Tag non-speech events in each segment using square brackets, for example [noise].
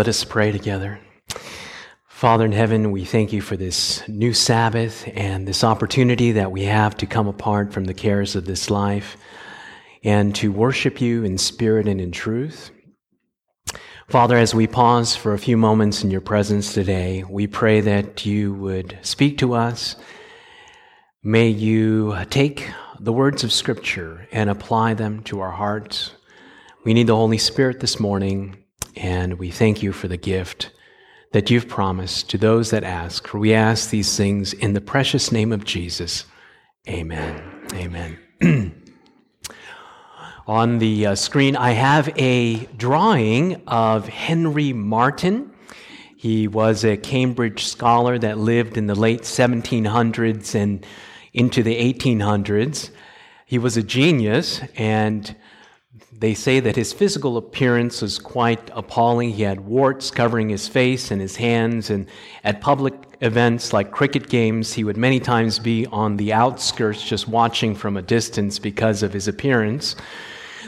Let us pray together. Father in heaven, we thank you for this new Sabbath and this opportunity that we have to come apart from the cares of this life and to worship you in spirit and in truth. Father, as we pause for a few moments in your presence today, we pray that you would speak to us. May you take the words of Scripture and apply them to our hearts. We need the Holy Spirit this morning and we thank you for the gift that you've promised to those that ask. For we ask these things in the precious name of Jesus. Amen. Amen. [clears throat] On the uh, screen, I have a drawing of Henry Martyn. He was a Cambridge scholar that lived in the late 1700s and into the 1800s. He was a genius and they say that his physical appearance was quite appalling. He had warts covering his face and his hands, and at public events like cricket games, he would many times be on the outskirts just watching from a distance because of his appearance.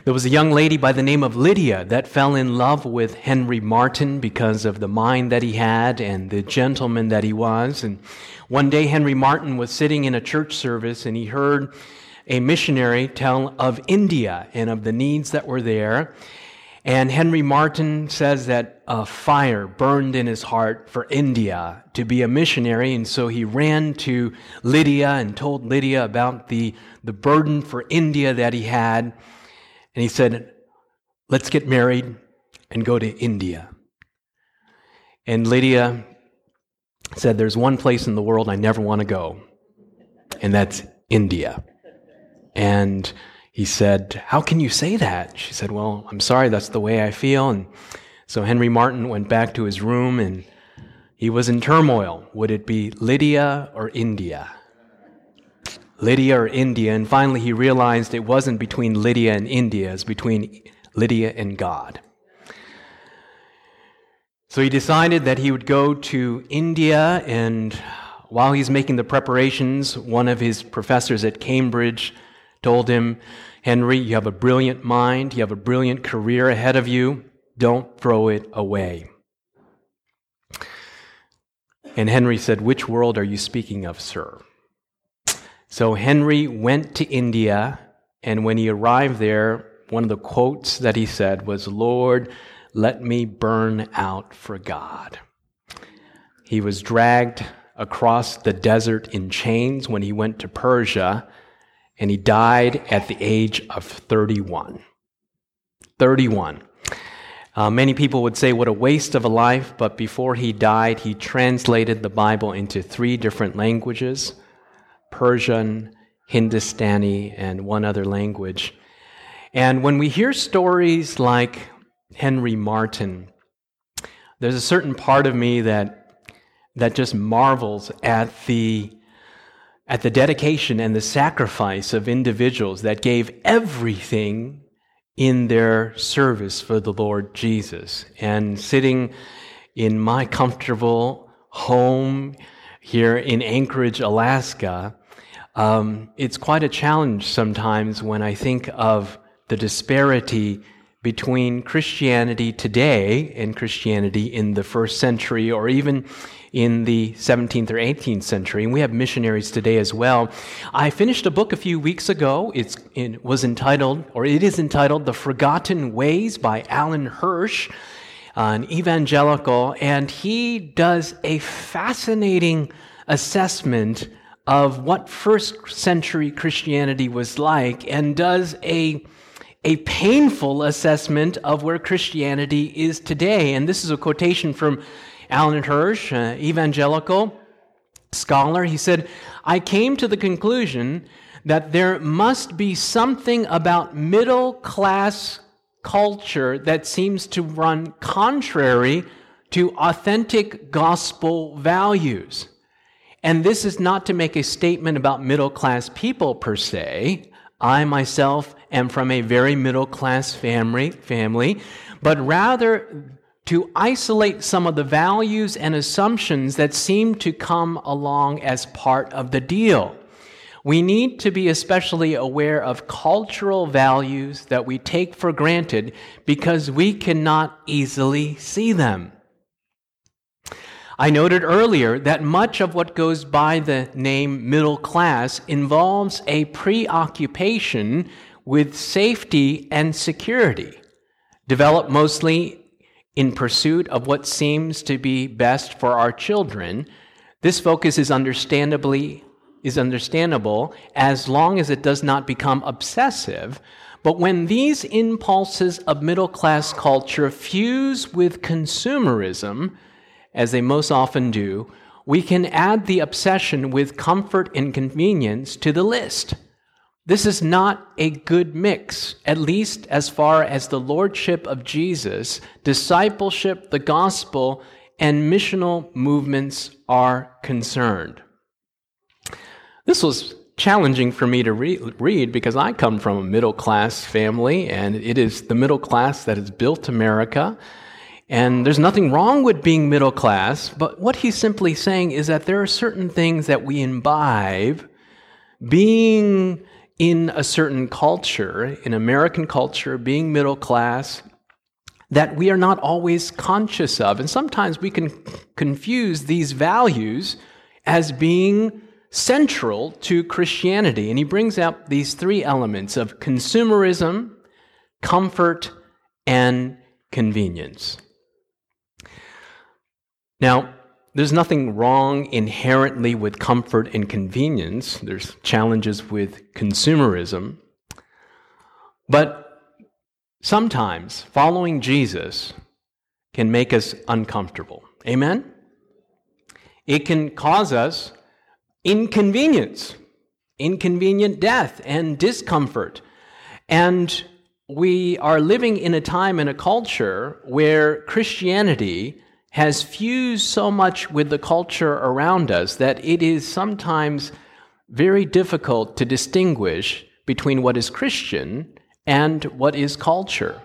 There was a young lady by the name of Lydia that fell in love with Henry Martyn because of the mind that he had and the gentleman that he was. And one day, Henry Martyn was sitting in a church service and he heard a missionary tell of India and of the needs that were there. And Henry Martyn says that a fire burned in his heart for India to be a missionary. And so he ran to Lydia and told Lydia about the, the burden for India that he had. And he said, Let's get married and go to India. And Lydia said, There's one place in the world I never want to go, and that's India. And he said, How can you say that? She said, Well, I'm sorry, that's the way I feel. And so Henry Martyn went back to his room and he was in turmoil. Would it be Lydia or India? Lydia or India? And finally he realized it wasn't between Lydia and India, it was between Lydia and God. So he decided that he would go to India, and while he's making the preparations, one of his professors at Cambridge told him, Henry, you have a brilliant mind, you have a brilliant career ahead of you, don't throw it away. And Henry said, Which world are you speaking of, sir? So Henry went to India, and when he arrived there, one of the quotes that he said was, Lord, let me burn out for God. He was dragged across the desert in chains when he went to Persia and he died at the age of 31. 31. Uh, many people would say, what a waste of a life, but before he died, he translated the Bible into three different languages Persian, Hindustani, and one other language. And when we hear stories like Henry Martyn, there's a certain part of me that, that just marvels at the at the dedication and the sacrifice of individuals that gave everything in their service for the Lord Jesus. And sitting in my comfortable home here in Anchorage, Alaska, um, it's quite a challenge sometimes when I think of the disparity between Christianity today and Christianity in the first century or even in the 17th or 18th century, and we have missionaries today as well. I finished a book a few weeks ago. It's, it was entitled, or it is entitled, The Forgotten Ways by Alan Hirsch, an evangelical, and he does a fascinating assessment of what first century Christianity was like and does a a painful assessment of where Christianity is today. And this is a quotation from Alan Hirsch, evangelical scholar, he said, I came to the conclusion that there must be something about middle class culture that seems to run contrary to authentic gospel values. And this is not to make a statement about middle class people per se. I myself am from a very middle class family, family, but rather to isolate some of the values and assumptions that seem to come along as part of the deal. We need to be especially aware of cultural values that we take for granted because we cannot easily see them. I noted earlier that much of what goes by the name middle class involves a preoccupation with safety and security, developed mostly in pursuit of what seems to be best for our children. This focus is understandably is understandable as long as it does not become obsessive. But when these impulses of middle class culture fuse with consumerism, as they most often do, we can add the obsession with comfort and convenience to the list. This is not a good mix, at least as far as the lordship of Jesus, discipleship, the gospel, and missional movements are concerned. This was challenging for me to re- read because I come from a middle class family, and it is the middle class that has built America. And there's nothing wrong with being middle class, but what he's simply saying is that there are certain things that we imbibe being in a certain culture, in American culture, being middle class, that we are not always conscious of. And sometimes we can confuse these values as being central to Christianity. And he brings out these three elements of consumerism, comfort, and convenience. Now, there's nothing wrong inherently with comfort and convenience. There's challenges with consumerism. But sometimes following Jesus can make us uncomfortable. Amen? It can cause us inconvenience, inconvenient death, and discomfort. And we are living in a time and a culture where Christianity has fused so much with the culture around us that it is sometimes very difficult to distinguish between what is Christian and what is culture.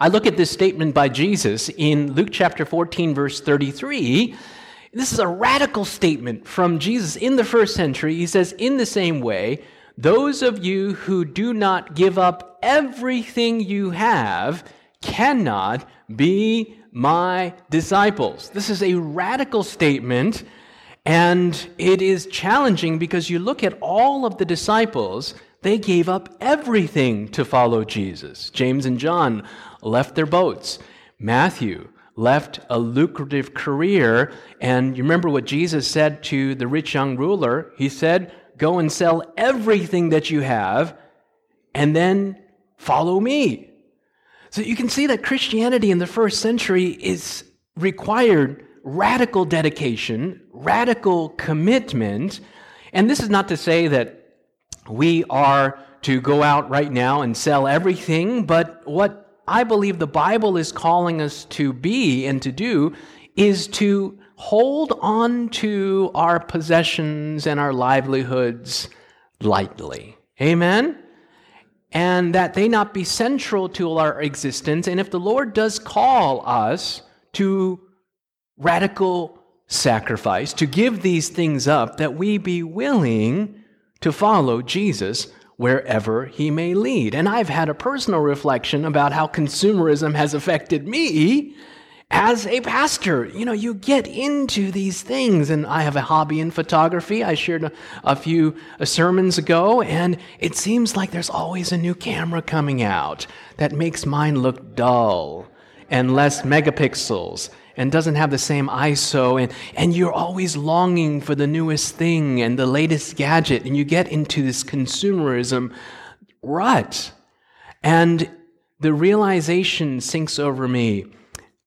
I look at this statement by Jesus in Luke chapter 14, verse 33 this is a radical statement from Jesus in the first century. He says, In the same way, those of you who do not give up everything you have cannot be my disciples. This is a radical statement, and it is challenging because you look at all of the disciples, they gave up everything to follow Jesus. James and John left their boats. Matthew left a lucrative career. And you remember what Jesus said to the rich young ruler? He said, Go and sell everything that you have and then follow me. So you can see that Christianity in the first century is required radical dedication, radical commitment. And this is not to say that we are to go out right now and sell everything, but what I believe the Bible is calling us to be and to do is to hold on to our possessions and our livelihoods lightly. Amen? And that they not be central to our existence. And if the Lord does call us to radical sacrifice, to give these things up, that we be willing to follow Jesus wherever he may lead. And I've had a personal reflection about how consumerism has affected me as a pastor. You know, you get into these things, and I have a hobby in photography. I shared a, a few uh, sermons ago, and it seems like there's always a new camera coming out that makes mine look dull and less megapixels and doesn't have the same ISO, and, and you're always longing for the newest thing and the latest gadget, and you get into this consumerism rut. And the realization sinks over me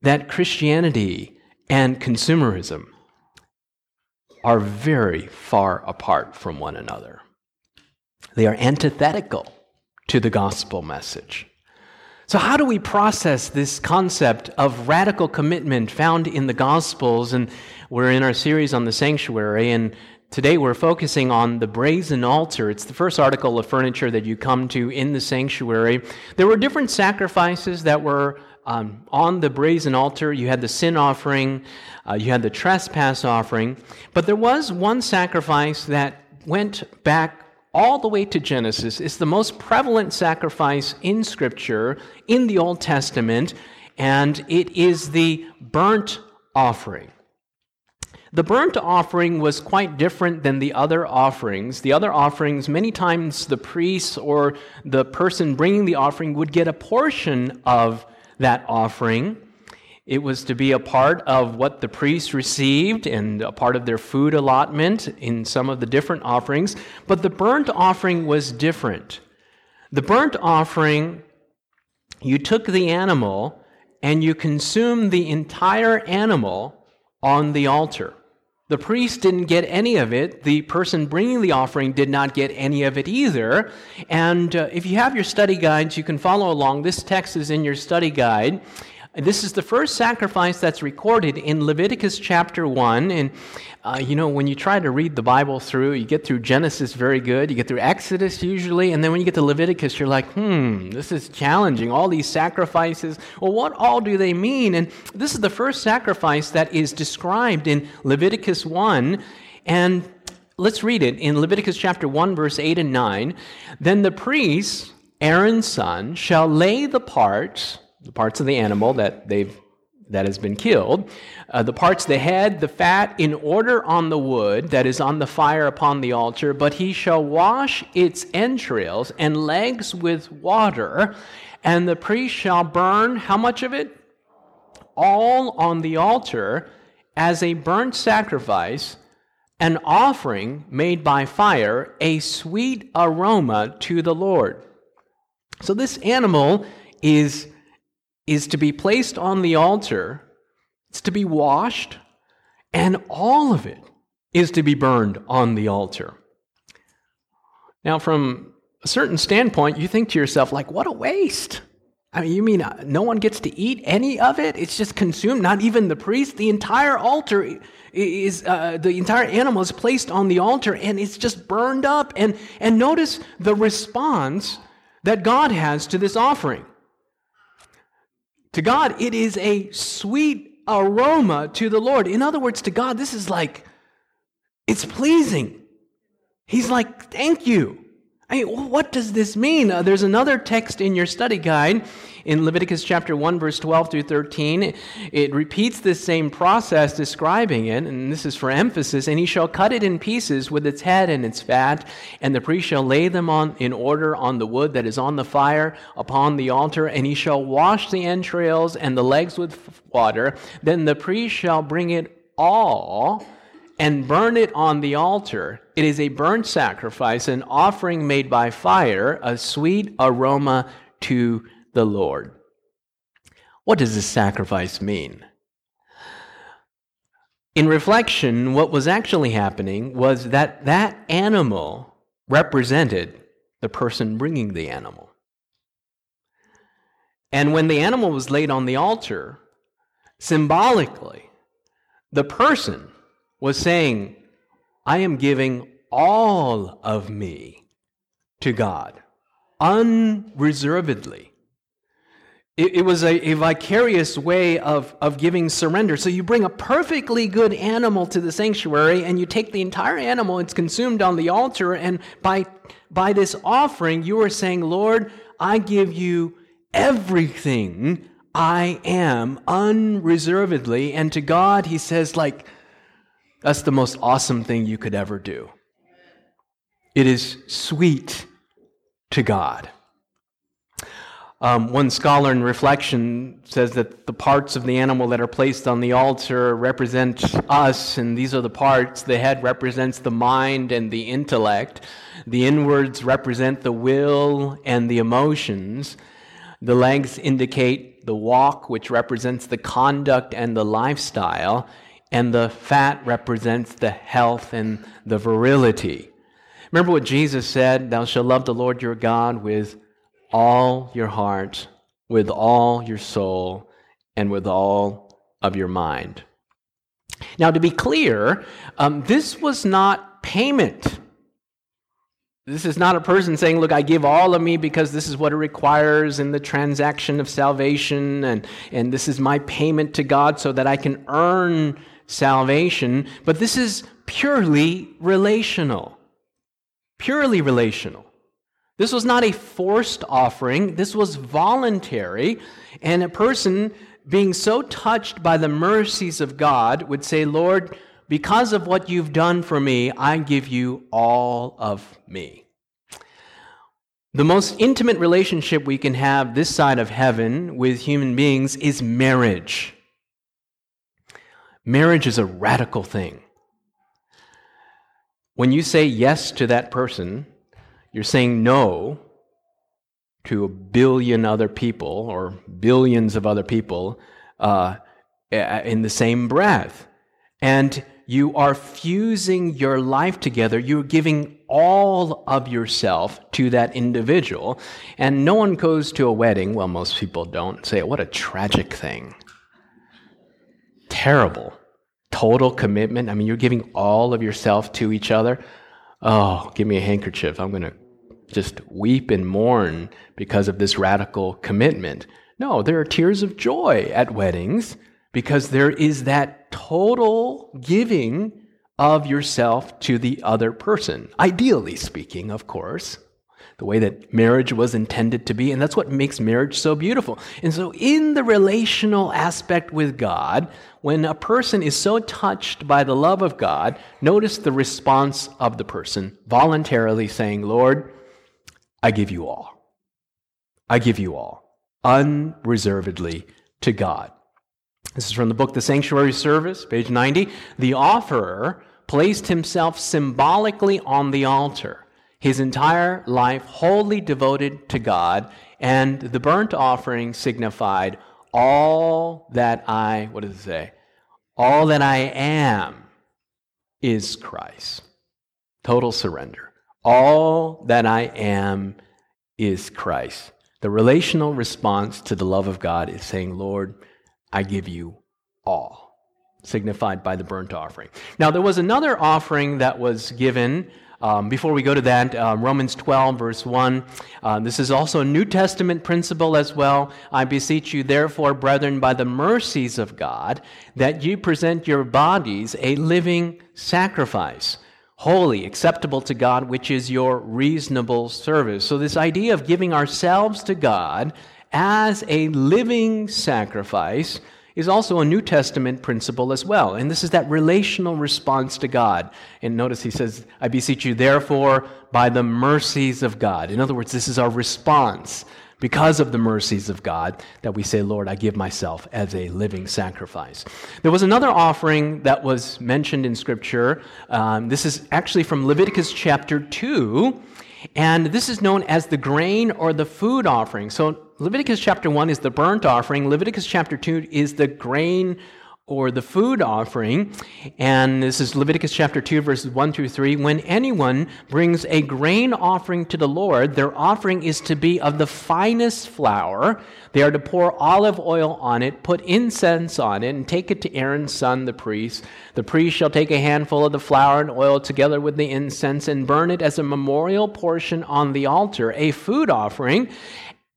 that Christianity and consumerism are very far apart from one another. They are antithetical to the gospel message. So, how do we process this concept of radical commitment found in the Gospels? And we're in our series on the sanctuary, and today we're focusing on the brazen altar. It's the first article of furniture that you come to in the sanctuary. There were different sacrifices that were um, on the brazen altar. You had the sin offering, uh, you had the trespass offering, but there was one sacrifice that went back all the way to Genesis. It's the most prevalent sacrifice in Scripture in the Old Testament, and it is the burnt offering. The burnt offering was quite different than the other offerings. The other offerings, many times the priest or the person bringing the offering would get a portion of that offering. It was to be a part of what the priest received and a part of their food allotment in some of the different offerings. But the burnt offering was different. The burnt offering, you took the animal and you consumed the entire animal on the altar. The priest didn't get any of it. The person bringing the offering did not get any of it either. And uh, if you have your study guides, you can follow along. This text is in your study guide. This is the first sacrifice that's recorded in Leviticus chapter 1. And, uh, you know, when you try to read the Bible through, you get through Genesis very good, you get through Exodus usually, and then when you get to Leviticus, you're like, hmm, this is challenging. All these sacrifices, well, what all do they mean? And this is the first sacrifice that is described in Leviticus 1. And let's read it in Leviticus chapter 1, verse 8 and 9. Then the priest, Aaron's son, shall lay the parts the parts of the animal that they've that has been killed, uh, the parts the head, the fat, in order on the wood that is on the fire upon the altar. But he shall wash its entrails and legs with water, and the priest shall burn how much of it? All on the altar as a burnt sacrifice, an offering made by fire, a sweet aroma to the Lord. So this animal is is to be placed on the altar, it's to be washed, and all of it is to be burned on the altar. Now, from a certain standpoint, you think to yourself, like, what a waste. I mean, you mean uh, no one gets to eat any of it? It's just consumed, not even the priest. The entire altar is, uh, the entire animal is placed on the altar and it's just burned up. And, and notice the response that God has to this offering. To God, it is a sweet aroma to the Lord. In other words, to God, this is like, it's pleasing. He's like, thank you. I mean, what does this mean? Uh, there's another text in your study guide in Leviticus chapter 1, verse 12 through 13. It repeats this same process describing it, and this is for emphasis. And he shall cut it in pieces with its head and its fat, and the priest shall lay them on in order on the wood that is on the fire upon the altar, and he shall wash the entrails and the legs with water. Then the priest shall bring it all and burn it on the altar. It is a burnt sacrifice, an offering made by fire, a sweet aroma to the Lord. What does this sacrifice mean? In reflection, what was actually happening was that that animal represented the person bringing the animal. And when the animal was laid on the altar, symbolically, the person was saying, I am giving all of me to God unreservedly. It, it was a, a, vicarious way of, of giving surrender. So you bring a perfectly good animal to the sanctuary and you take the entire animal, it's consumed on the altar, and by, by this offering, you are saying, Lord, I give you everything I am unreservedly. And to God, he says, like, that's the most awesome thing you could ever do. It is sweet to God. Um, one scholar in reflection says that the parts of the animal that are placed on the altar represent us, and these are the parts. The head represents the mind and the intellect. The inwards represent the will and the emotions. The legs indicate the walk, which represents the conduct and the lifestyle and the fat represents the health and the virility. Remember what Jesus said Thou shalt love the Lord your God with all your heart, with all your soul, and with all of your mind. Now, to be clear, um, this was not payment. This is not a person saying, Look, I give all of me because this is what it requires in the transaction of salvation, and, and this is my payment to God so that I can earn salvation, but this is purely relational. Purely relational. This was not a forced offering, this was voluntary, and a person being so touched by the mercies of God would say, Lord, because of what you've done for me, I give you all of me. The most intimate relationship we can have this side of heaven with human beings is marriage. Marriage is a radical thing. When you say yes to that person, you're saying no to a billion other people or billions of other people uh, in the same breath. And you are fusing your life together. You're giving all of yourself to that individual. And no one goes to a wedding, well, most people don't, say, what a tragic thing. Terrible. Total commitment. I mean, you're giving all of yourself to each other. Oh, give me a handkerchief. I'm going to just weep and mourn because of this radical commitment. No, there are tears of joy at weddings because there is that total giving of yourself to the other person. Ideally speaking, of course, the way that marriage was intended to be. And that's what makes marriage so beautiful. And so, in the relational aspect with God, when a person is so touched by the love of God, notice the response of the person voluntarily saying, Lord, I give you all. I give you all, unreservedly to God. This is from the book The Sanctuary Service, page 90. The offerer placed himself symbolically on the altar, his entire life wholly devoted to God, and the burnt offering signified all that I, what does it say? All that I am is Christ. Total surrender. All that I am is Christ. The relational response to the love of God is saying, Lord, I give you all, signified by the burnt offering. Now, there was another offering that was given. Um, before we go to that, um, Romans 12, verse 1. Uh, this is also a New Testament principle as well. I beseech you, therefore, brethren, by the mercies of God, that you present your bodies a living sacrifice holy, acceptable to God, which is your reasonable service. So, this idea of giving ourselves to God as a living sacrifice is also a New Testament principle as well. And this is that relational response to God. And notice he says, I beseech you, therefore, by the mercies of God. In other words, this is our response because of the mercies of God that we say, Lord, I give myself as a living sacrifice. There was another offering that was mentioned in Scripture. Um, this is actually from Leviticus chapter 2, and this is known as the grain or the food offering. So Leviticus chapter 1 is the burnt offering, Leviticus chapter 2 is the grain or the food offering. And this is Leviticus chapter 2, verses 1 through 3. When anyone brings a grain offering to the Lord, their offering is to be of the finest flour. They are to pour olive oil on it, put incense on it, and take it to Aaron's son, the priest. The priest shall take a handful of the flour and oil together with the incense and burn it as a memorial portion on the altar, a food offering,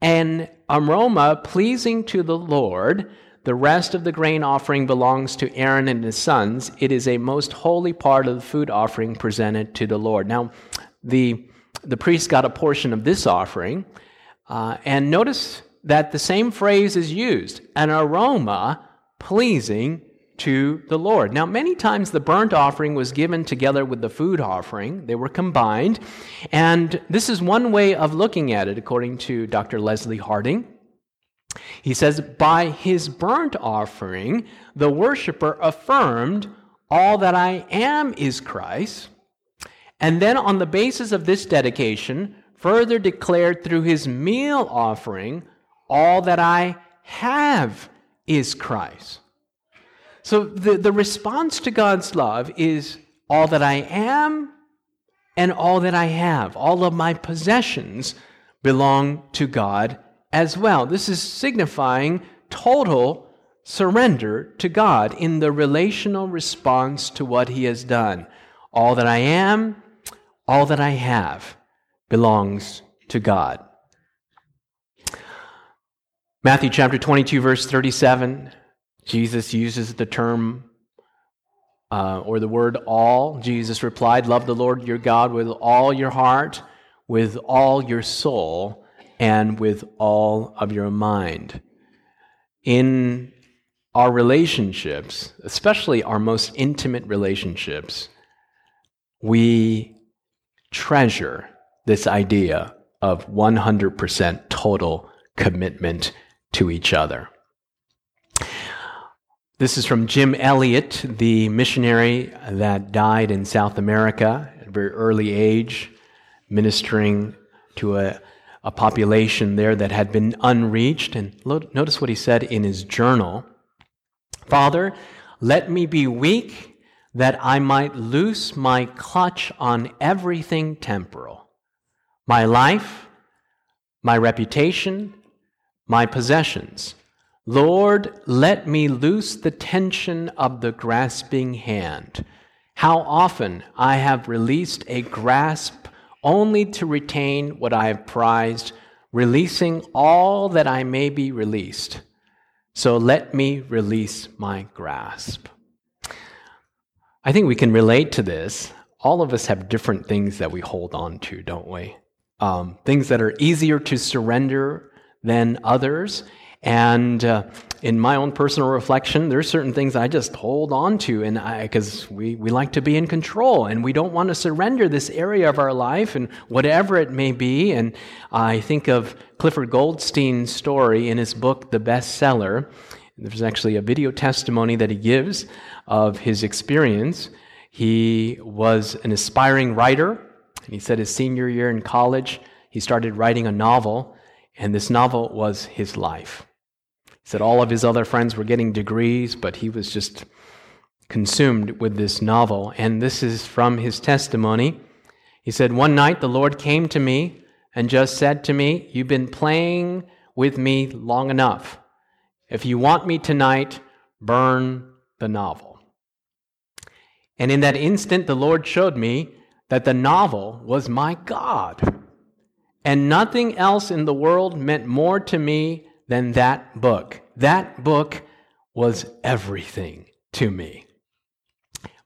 an aroma pleasing to the Lord. The rest of the grain offering belongs to Aaron and his sons. It is a most holy part of the food offering presented to the Lord. Now, the, the priest got a portion of this offering, uh, and notice that the same phrase is used an aroma pleasing to the Lord. Now, many times the burnt offering was given together with the food offering, they were combined. And this is one way of looking at it, according to Dr. Leslie Hardinge. He says, By his burnt offering, the worshiper affirmed, All that I am is Christ. And then, on the basis of this dedication, further declared through his meal offering, All that I have is Christ. So the, the response to God's love is all that I am and all that I have. All of my possessions belong to God as well. This is signifying total surrender to God in the relational response to what He has done. All that I am, all that I have belongs to God. Matthew chapter 22, verse 37, Jesus uses the term uh, or the word all. Jesus replied, Love the Lord your God with all your heart, with all your soul, and with all of your mind. In our relationships, especially our most intimate relationships, we treasure this idea of 100% total commitment to each other. This is from Jim Elliot, the missionary that died in South America at a very early age, ministering to a, a population there that had been unreached. And notice what he said in his journal. Father, let me be weak that I might loose my clutch on everything temporal. My life, my reputation, my possessions Lord, let me loose the tension of the grasping hand. How often I have released a grasp only to retain what I have prized, releasing all that I may be released. So let me release my grasp. I think we can relate to this. All of us have different things that we hold on to, don't we? Um, things that are easier to surrender than others. And uh, in my own personal reflection, there's certain things I just hold on to, and because we, we like to be in control, and we don't want to surrender this area of our life, and whatever it may be. And I think of Clifford Goldstein's story in his book, The Bestseller. There's actually a video testimony that he gives of his experience. He was an aspiring writer, and he said his senior year in college, he started writing a novel, and this novel was his life. He said all of his other friends were getting degrees, but he was just consumed with this novel. And this is from his testimony. He said, One night the Lord came to me and just said to me, You've been playing with me long enough. If you want me tonight, burn the novel. And in that instant, the Lord showed me that the novel was my God. And nothing else in the world meant more to me than that book. That book was everything to me.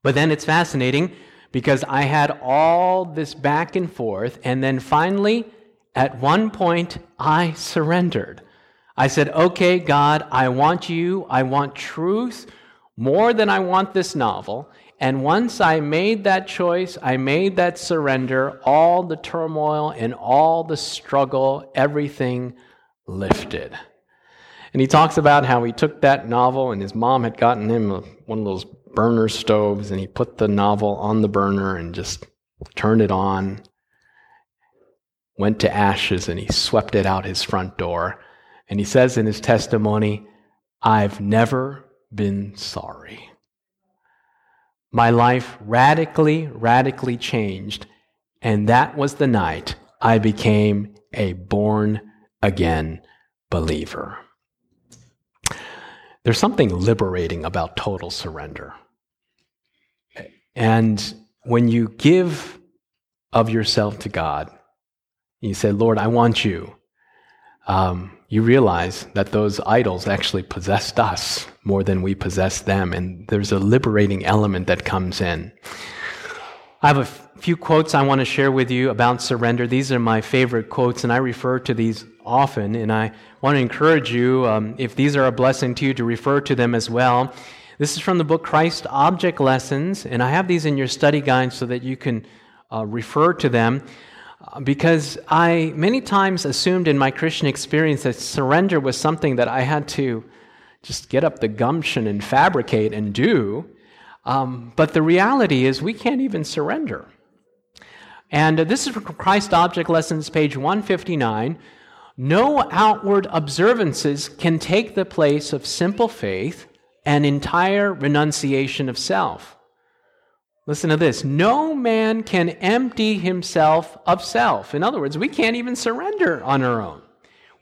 But then it's fascinating because I had all this back and forth, and then finally, at one point, I surrendered. I said, Okay, God, I want you, I want truth more than I want this novel. And once I made that choice, I made that surrender, all the turmoil and all the struggle, everything lifted. And he talks about how he took that novel and his mom had gotten him one of those burner stoves and he put the novel on the burner and just turned it on, went to ashes and he swept it out his front door. And he says in his testimony, I've never been sorry. My life radically, radically changed. And that was the night I became a born again believer. There's something liberating about total surrender. And when you give of yourself to God, you say, Lord, I want you. Um, you realize that those idols actually possessed us more than we possess them. And there's a liberating element that comes in. I have a few quotes I want to share with you about surrender. These are my favorite quotes, and I refer to these often. And I want to encourage you, um, if these are a blessing to you, to refer to them as well. This is from the book Christ Object Lessons, and I have these in your study guide so that you can uh, refer to them. Uh, because I many times assumed in my Christian experience that surrender was something that I had to just get up the gumption and fabricate and do. Um, but the reality is, we can't even surrender. And this is from Christ Object Lessons, page 159. No outward observances can take the place of simple faith and entire renunciation of self. Listen to this no man can empty himself of self. In other words, we can't even surrender on our own.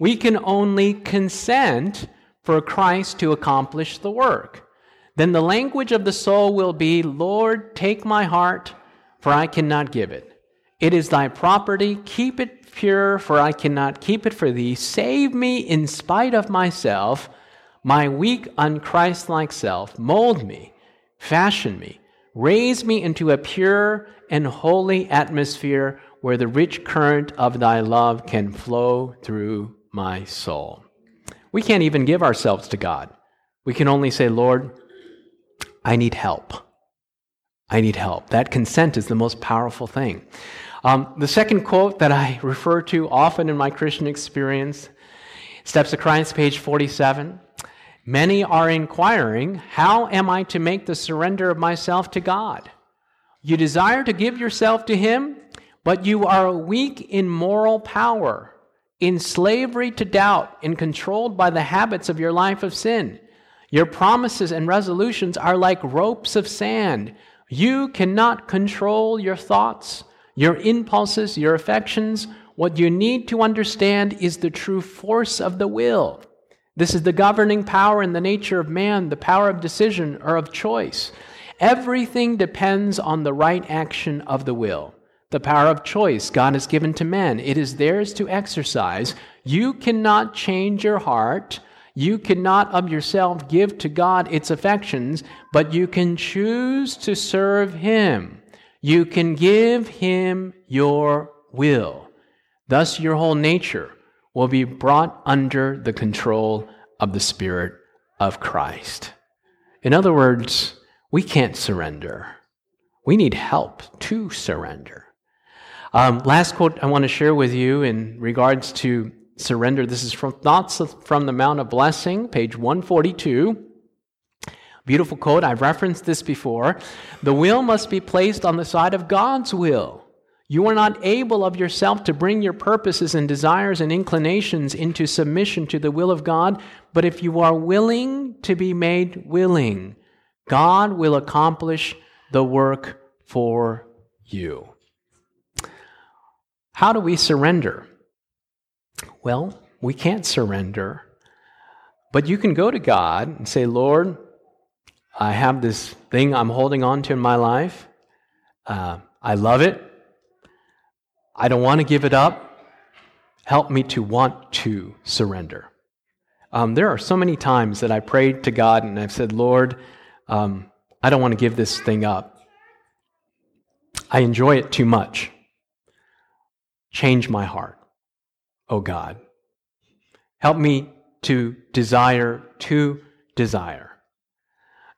We can only consent for Christ to accomplish the work. Then the language of the soul will be Lord, take my heart, for I cannot give it. It is thy property. Keep it pure, for I cannot keep it for thee. Save me in spite of myself, my weak, unchristlike self. Mold me, fashion me Raise me into a pure and holy atmosphere where the rich current of thy love can flow through my soul. We can't even give ourselves to God. We can only say, Lord, I need help. I need help. That consent is the most powerful thing. Um, the second quote that I [laughs] refer to often in my Christian experience, Steps of Christ, page 47. Many are inquiring, How am I to make the surrender of myself to God? You desire to give yourself to Him, but you are weak in moral power, in slavery to doubt, and controlled by the habits of your life of sin. Your promises and resolutions are like ropes of sand. You cannot control your thoughts, your impulses, your affections. What you need to understand is the true force of the will. This is the governing power in the nature of man, the power of decision or of choice. Everything depends on the right action of the will. The power of choice God has given to men, it is theirs to exercise. You cannot change your heart. You cannot of yourself give to God its affections, but you can choose to serve Him. You can give Him your will. Thus, your whole nature will be brought under the control of the Spirit of Christ. In other words, we can't surrender. We need help to surrender. Um, last quote I want to share with you in regards to surrender. This is from Thoughts from the Mount of Blessing, page 142. Beautiful quote. I've referenced this before. The will must be placed on the side of God's will. You are not able of yourself to bring your purposes and desires and inclinations into submission to the will of God, but if you are willing to be made willing, God will accomplish the work for you. How do we surrender? Well, we can't surrender. But you can go to God and say, Lord, I have this thing I'm holding on to in my life. Uh, I love it. I don't want to give it up. Help me to want to surrender. Um, there are so many times that I prayed to God and I've said, Lord, um, I don't want to give this thing up. I enjoy it too much. Change my heart oh God. Help me to desire, to desire.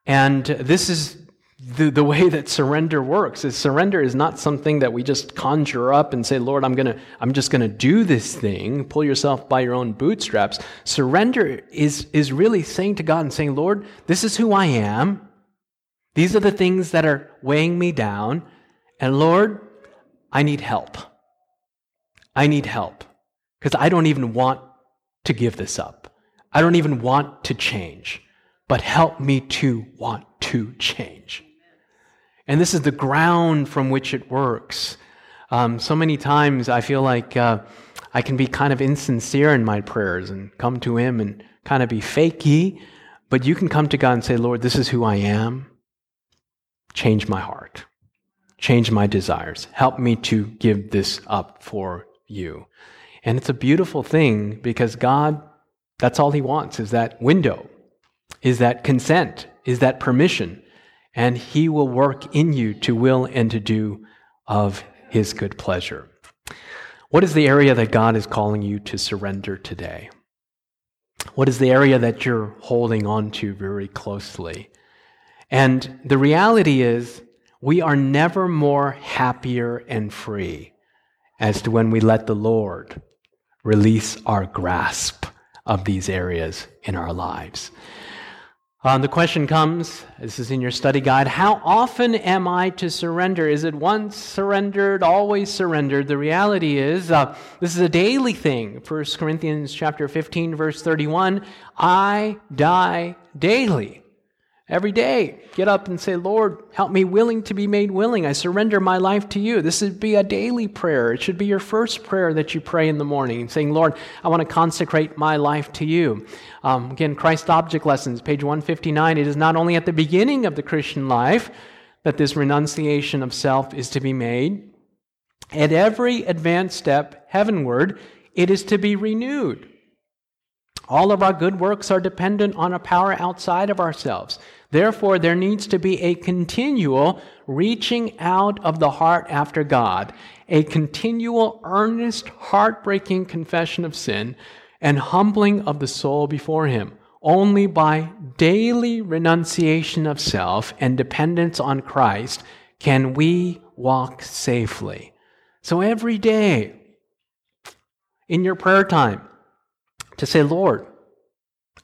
And this is the, the way that surrender works is surrender is not something that we just conjure up and say lord i'm gonna i'm just gonna do this thing. Pull yourself by your own bootstraps. Surrender is is really saying to god and saying lord this is who i am. These are the things that are weighing me down. And lord i need help. I need help because I don't even want to give this up. I don't even want to change, but help me to want to change. And this is the ground from which it works. Um, so many times I feel like uh, I can be kind of insincere in my prayers and come to Him and kind of be fakey, but you can come to God and say, Lord, this is who I am. Change my heart, change my desires. Help me to give this up for you. And it's a beautiful thing because God, that's all He wants is that window, is that consent, is that permission. And He will work in you to will and to do of His good pleasure. What is the area that God is calling you to surrender today? What is the area that you're holding on to very closely? And the reality is, we are never more happier and free as to when we let the Lord release our grasp of these areas in our lives. Um, the question comes this is in your study guide how often am I to surrender? Is it once surrendered, always surrendered? The reality is uh, this is a daily thing. 1 Corinthians chapter 15, verse 31 I die daily. Every day, get up and say, Lord, help me willing to be made willing. I surrender my life to you. This should be a daily prayer. It should be your first prayer that you pray in the morning, saying, Lord, I want to consecrate my life to you. Um, again, Christ Object Lessons, page 159. It is not only at the beginning of the Christian life that this renunciation of self is to be made, at every advanced step heavenward, it is to be renewed. All of our good works are dependent on a power outside of ourselves. Therefore, there needs to be a continual reaching out of the heart after God, a continual, earnest, heartbreaking confession of sin, and humbling of the soul before Him. only by daily renunciation of self and dependence on Christ can we walk safely. So every day in your prayer time, to say, Lord,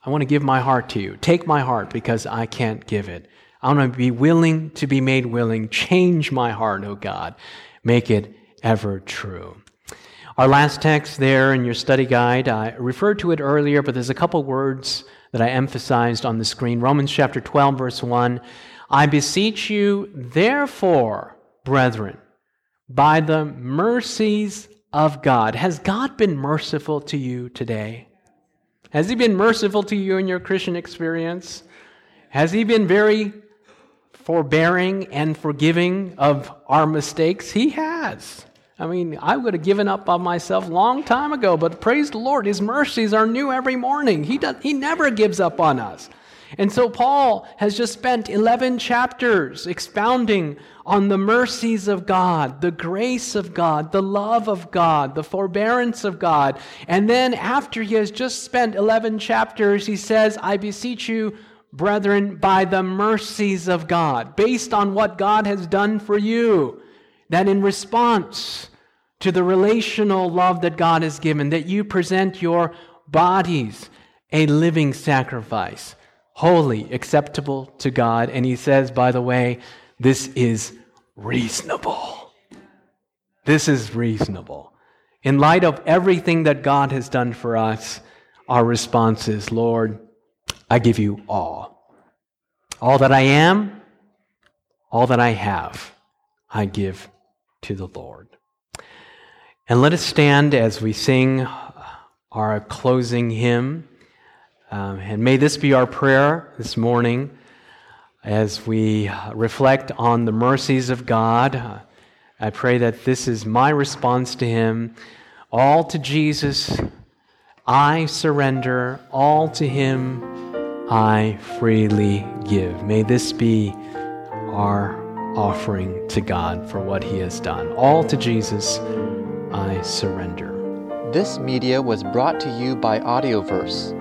I want to give my heart to you. Take my heart because I can't give it. I want to be willing to be made willing. Change my heart, oh God. Make it ever true. Our last text there in your study guide, I referred to it earlier, but there's a couple words that I emphasized on the screen. Romans chapter 12, verse 1. I beseech you, therefore, brethren, by the mercies of God. Has God been merciful to you today? Has He been merciful to you in your Christian experience? Has He been very forbearing and forgiving of our mistakes? He has. I mean, I would have given up on myself long time ago, but praise the Lord, His mercies are new every morning. He, does, he never gives up on us. And so Paul has just spent 11 chapters expounding on the mercies of God, the grace of God, the love of God, the forbearance of God. And then after he has just spent 11 chapters, he says, I beseech you, brethren, by the mercies of God, based on what God has done for you, that in response to the relational love that God has given, that you present your bodies a living sacrifice holy, acceptable to God. And he says, by the way, this is reasonable. This is reasonable. In light of everything that God has done for us, our response is, Lord, I give you all. All that I am, all that I have, I give to the Lord. And let us stand as we sing our closing hymn. Um, and may this be our prayer this morning as we reflect on the mercies of God. I pray that this is my response to Him. All to Jesus, I surrender. All to Him, I freely give. May this be our offering to God for what He has done. All to Jesus, I surrender. This media was brought to you by Audioverse